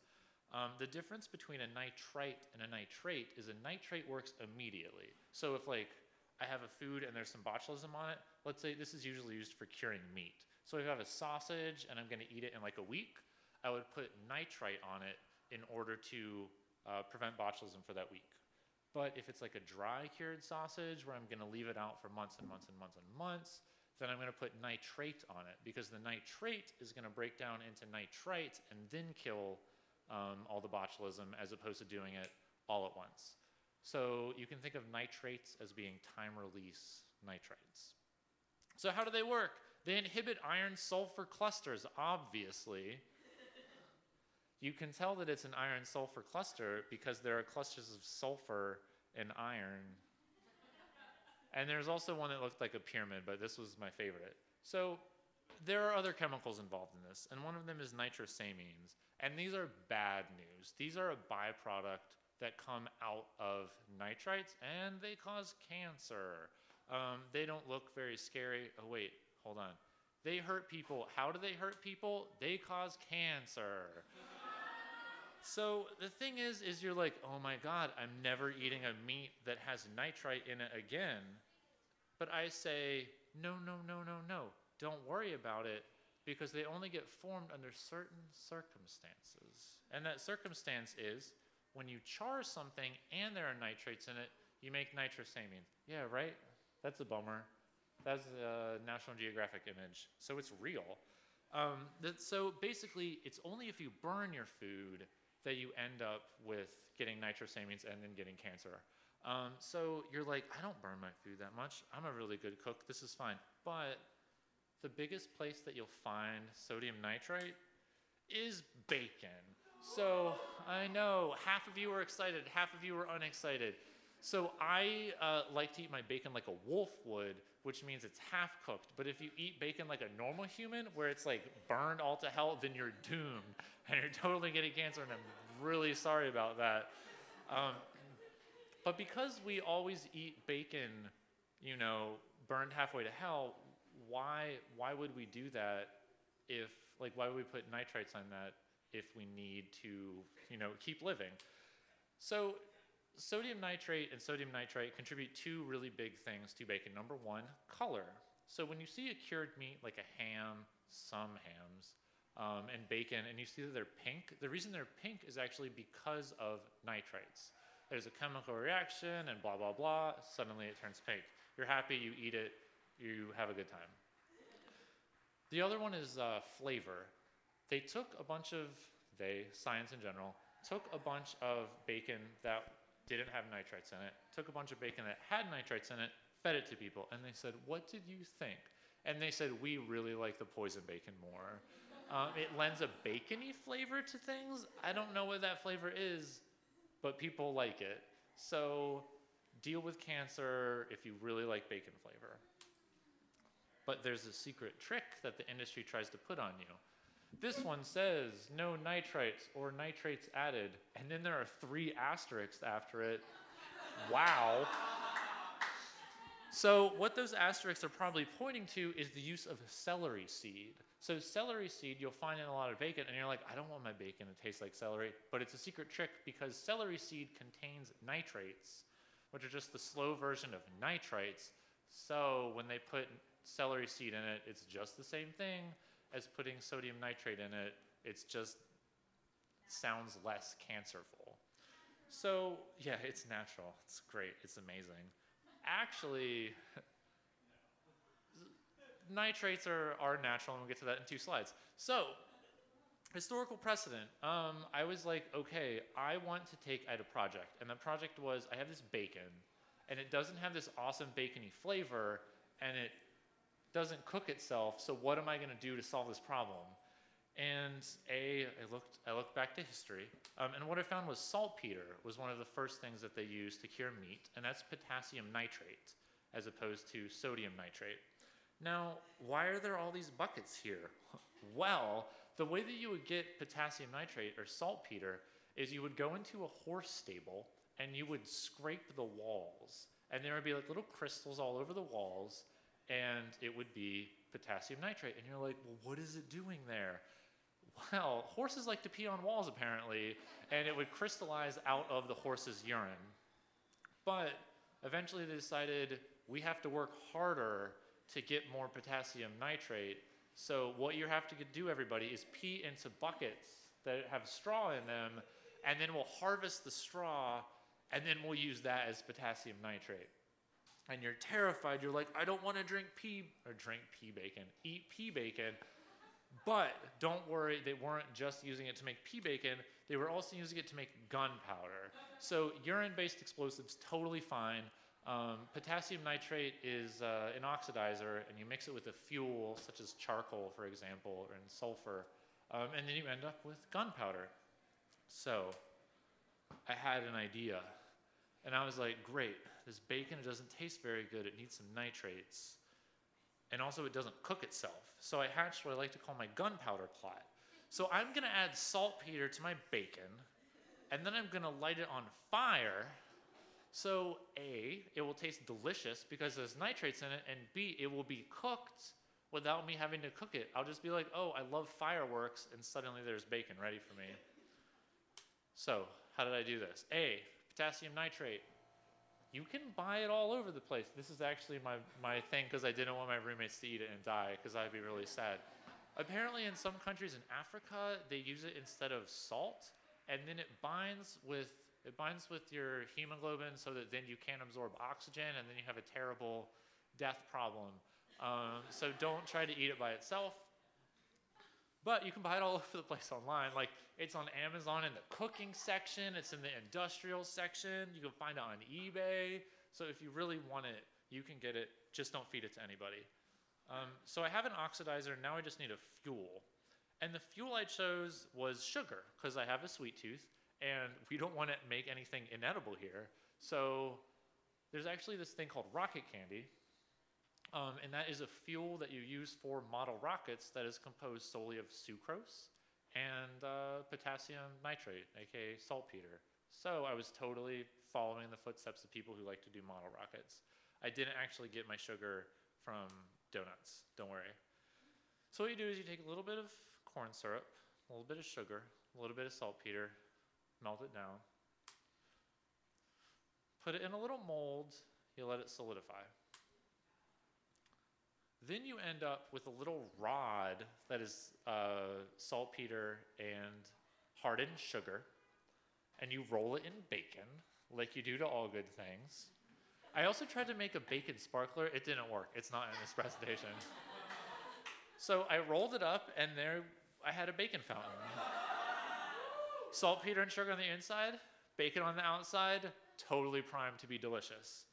Um, the difference between a nitrite and a nitrate is a nitrate works immediately. So, if like I have a food and there's some botulism on it, let's say this is usually used for curing meat. So, if I have a sausage and I'm going to eat it in like a week, I would put nitrite on it in order to uh, prevent botulism for that week. But if it's like a dry cured sausage where I'm going to leave it out for months and months and months and months, then I'm going to put nitrate on it because the nitrate is going to break down into nitrite and then kill um, all the botulism as opposed to doing it all at once. So you can think of nitrates as being time release nitrites. So, how do they work? They inhibit iron sulfur clusters, obviously. You can tell that it's an iron sulfur cluster because there are clusters of sulfur and iron. And there's also one that looked like a pyramid, but this was my favorite. So there are other chemicals involved in this, and one of them is nitrosamines. And these are bad news. These are a byproduct that come out of nitrites, and they cause cancer. Um, they don't look very scary. Oh, wait, hold on. They hurt people. How do they hurt people? They cause cancer. So the thing is, is you're like, oh my God, I'm never eating a meat that has nitrite in it again. But I say, no, no, no, no, no. Don't worry about it because they only get formed under certain circumstances. And that circumstance is when you char something and there are nitrates in it, you make nitrosamines. Yeah, right? That's a bummer. That's a National Geographic image. So it's real. Um, that, so basically, it's only if you burn your food that you end up with getting nitrosamines and then getting cancer. Um, so you're like, I don't burn my food that much. I'm a really good cook. This is fine. But the biggest place that you'll find sodium nitrite is bacon. So I know half of you are excited, half of you are unexcited. So I uh, like to eat my bacon like a wolf would, which means it's half cooked. But if you eat bacon like a normal human, where it's like burned all to hell, then you're doomed and you're totally getting cancer. And I'm really sorry about that. Um, but because we always eat bacon, you know, burned halfway to hell, why why would we do that? If like why would we put nitrites on that if we need to, you know, keep living? So sodium nitrate and sodium nitrite contribute two really big things to bacon. Number one, color. So when you see a cured meat like a ham, some hams, um, and bacon, and you see that they're pink, the reason they're pink is actually because of nitrates. There's a chemical reaction and blah, blah, blah. Suddenly it turns pink. You're happy, you eat it, you have a good time. The other one is uh, flavor. They took a bunch of, they, science in general, took a bunch of bacon that didn't have nitrites in it, took a bunch of bacon that had nitrites in it, fed it to people, and they said, What did you think? And they said, We really like the poison bacon more. Um, it lends a bacony flavor to things. I don't know what that flavor is, but people like it. So deal with cancer if you really like bacon flavor. But there's a secret trick that the industry tries to put on you. This one says no nitrites or nitrates added, and then there are three asterisks after it. Wow. So, what those asterisks are probably pointing to is the use of celery seed. So, celery seed you'll find in a lot of bacon, and you're like, I don't want my bacon to taste like celery, but it's a secret trick because celery seed contains nitrates, which are just the slow version of nitrites. So, when they put celery seed in it, it's just the same thing as putting sodium nitrate in it. It's just sounds less cancerful. So, yeah, it's natural. It's great. It's amazing actually, nitrates are, are natural, and we'll get to that in two slides. So, historical precedent. Um, I was like, okay, I want to take, had a project, and the project was I have this bacon, and it doesn't have this awesome bacony flavor, and it doesn't cook itself, so what am I going to do to solve this problem? And a, I looked, I looked back to history, um, and what I found was saltpeter was one of the first things that they used to cure meat, and that's potassium nitrate as opposed to sodium nitrate. Now, why are there all these buckets here? well, the way that you would get potassium nitrate or saltpeter is you would go into a horse stable and you would scrape the walls, and there would be like little crystals all over the walls, and it would be potassium nitrate. And you're like, well, what is it doing there? Well, horses like to pee on walls apparently, and it would crystallize out of the horse's urine. But eventually they decided we have to work harder to get more potassium nitrate. So what you have to do, everybody, is pee into buckets that have straw in them, and then we'll harvest the straw, and then we'll use that as potassium nitrate. And you're terrified. You're like, I don't want to drink pee or drink pee bacon, eat pee bacon. But don't worry, they weren't just using it to make pee bacon, they were also using it to make gunpowder. So, urine based explosives, totally fine. Um, potassium nitrate is uh, an oxidizer, and you mix it with a fuel, such as charcoal, for example, or sulfur, um, and then you end up with gunpowder. So, I had an idea, and I was like, great, this bacon, it doesn't taste very good, it needs some nitrates and also it doesn't cook itself. So I hatched what I like to call my gunpowder plot. So I'm going to add saltpeter to my bacon, and then I'm going to light it on fire. So A, it will taste delicious because there's nitrates in it, and B, it will be cooked without me having to cook it. I'll just be like, oh, I love fireworks, and suddenly there's bacon ready for me. So, how did I do this? A, potassium nitrate. You can buy it all over the place. This is actually my, my thing because I didn't want my roommates to eat it and die because I'd be really sad. Apparently, in some countries in Africa, they use it instead of salt, and then it binds with it binds with your hemoglobin so that then you can't absorb oxygen, and then you have a terrible death problem. Um, so don't try to eat it by itself. But you can buy it all over the place online. Like it's on Amazon in the cooking section, it's in the industrial section. You can find it on eBay. So if you really want it, you can get it. Just don't feed it to anybody. Um, so I have an oxidizer. Now I just need a fuel. And the fuel I chose was sugar because I have a sweet tooth and we don't want to make anything inedible here. So there's actually this thing called rocket candy, um, and that is a fuel that you use for model rockets that is composed solely of sucrose and uh, potassium nitrate, aka saltpeter. So I was totally following the footsteps of people who like to do model rockets. I didn't actually get my sugar from donuts, don't worry. So what you do is you take a little bit of corn syrup, a little bit of sugar, a little bit of saltpeter, melt it down, put it in a little mold, you let it solidify. Then you end up with a little rod that is uh, saltpeter and hardened sugar, and you roll it in bacon, like you do to all good things. I also tried to make a bacon sparkler. It didn't work. It's not in this presentation. so I rolled it up, and there I had a bacon fountain. Saltpeter and sugar on the inside, bacon on the outside, totally primed to be delicious.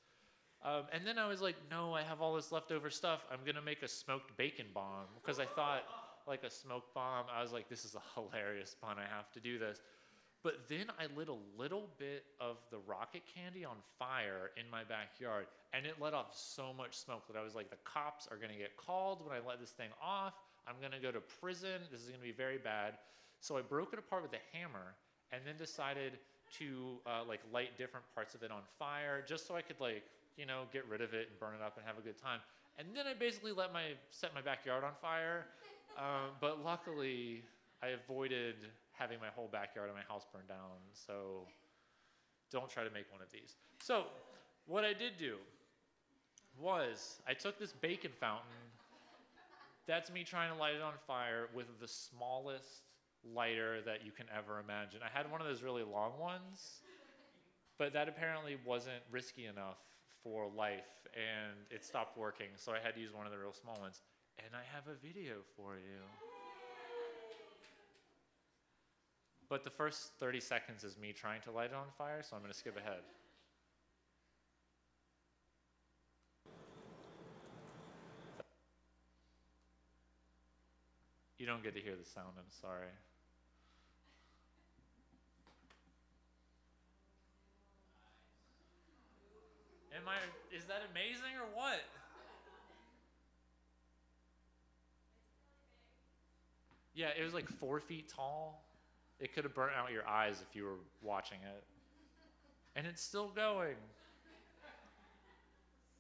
Um, and then I was like, no, I have all this leftover stuff. I'm going to make a smoked bacon bomb because I thought, like a smoked bomb, I was like, this is a hilarious pun. I have to do this. But then I lit a little bit of the rocket candy on fire in my backyard, and it let off so much smoke that I was like, the cops are gonna get called when I let this thing off. I'm gonna go to prison. This is gonna be very bad. So I broke it apart with a hammer, and then decided to uh, like light different parts of it on fire, just so I could like you know get rid of it and burn it up and have a good time. And then I basically let my set my backyard on fire. Um, but luckily, I avoided having my whole backyard and my house burned down. So don't try to make one of these. So what I did do was I took this bacon fountain. That's me trying to light it on fire with the smallest lighter that you can ever imagine. I had one of those really long ones, but that apparently wasn't risky enough for life and it stopped working, so I had to use one of the real small ones. And I have a video for you. But the first 30 seconds is me trying to light it on fire, so I'm going to skip ahead. You don't get to hear the sound, I'm sorry. Am I is that amazing or what? Yeah, it was like four feet tall. It could have burnt out your eyes if you were watching it. And it's still going.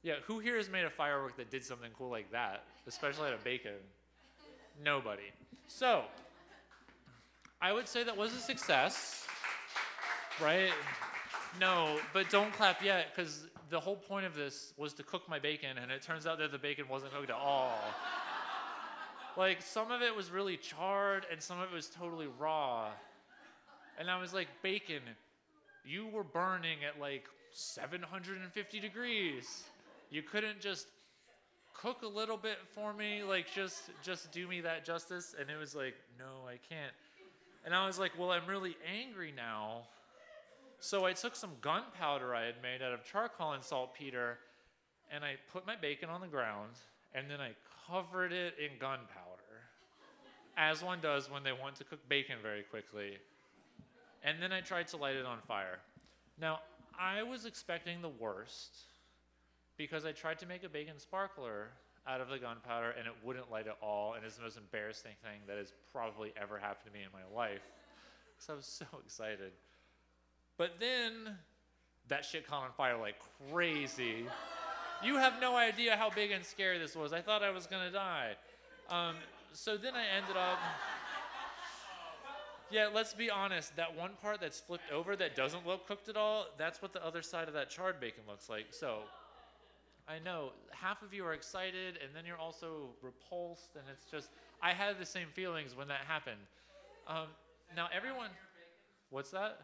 Yeah, who here has made a firework that did something cool like that, especially at a bacon? Nobody. So, I would say that was a success, right? No, but don't clap yet, because the whole point of this was to cook my bacon, and it turns out that the bacon wasn't cooked at all. like, some of it was really charred, and some of it was totally raw. And I was like, bacon, you were burning at like 750 degrees. You couldn't just cook a little bit for me, like just just do me that justice. And it was like, no, I can't. And I was like, well, I'm really angry now so I took some gunpowder I had made out of charcoal and saltpeter, and I put my bacon on the ground, and then I covered it in gunpowder, as one does when they want to cook bacon very quickly. And then I tried to light it on fire. Now, I was expecting the worst because I tried to make a bacon sparkler out of the gunpowder and it wouldn't light at all, and it's the most embarrassing thing that has probably ever happened to me in my life. Because I was so excited. But then that shit caught on fire like crazy. You have no idea how big and scary this was. I thought I was gonna die. Um, so then I ended up. Yeah, let's be honest. That one part that's flipped over that doesn't look cooked at all, that's what the other side of that charred bacon looks like. So I know half of you are excited and then you're also repulsed, and it's just, I had the same feelings when that happened. Um, now, everyone. What's that?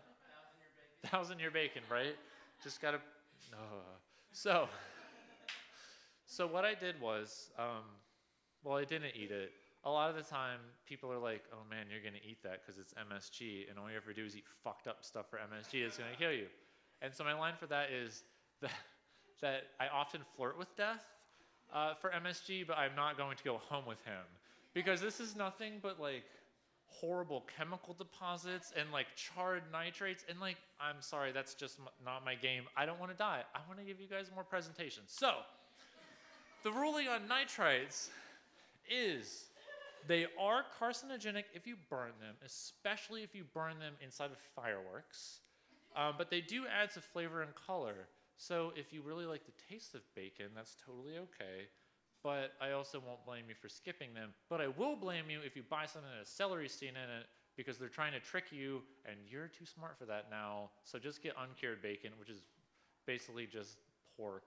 Thousand year bacon, right? Just gotta. So, so what I did was, um, well, I didn't eat it. A lot of the time, people are like, "Oh man, you're gonna eat that because it's MSG, and all you ever do is eat fucked up stuff for MSG. It's gonna kill you." And so my line for that is that that I often flirt with death uh, for MSG, but I'm not going to go home with him because this is nothing but like horrible chemical deposits and like charred nitrates. And like i'm sorry that's just not my game. I don't want to die. I want to give you guys more presentations. So the ruling on nitrites is they are carcinogenic if you burn them especially if you burn them inside of fireworks. Um, but they do add to flavor and color. So if you really like the taste of bacon that's totally okay but I also won't blame you for skipping them. But I will blame you if you buy something that has celery seed in it because they're trying to trick you and you're too smart for that now. So just get uncured bacon, which is basically just pork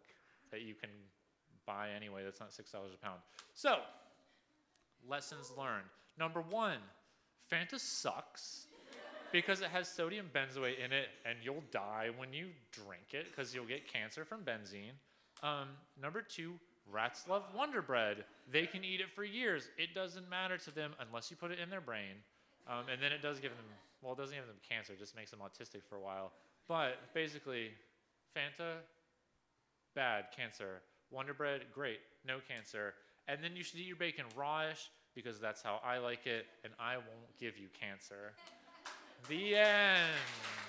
that you can buy anyway. That's not $6 a pound. So, lessons learned. Number one, Fanta sucks because it has sodium benzoate in it and you'll die when you drink it because you'll get cancer from benzene. Um, number two, Rats love Wonder Bread. They can eat it for years. It doesn't matter to them unless you put it in their brain. Um, and then it does give them, well, it doesn't give them cancer, it just makes them autistic for a while. But basically, Fanta, bad, cancer. Wonder Bread, great, no cancer. And then you should eat your bacon rawish because that's how I like it, and I won't give you cancer. the end.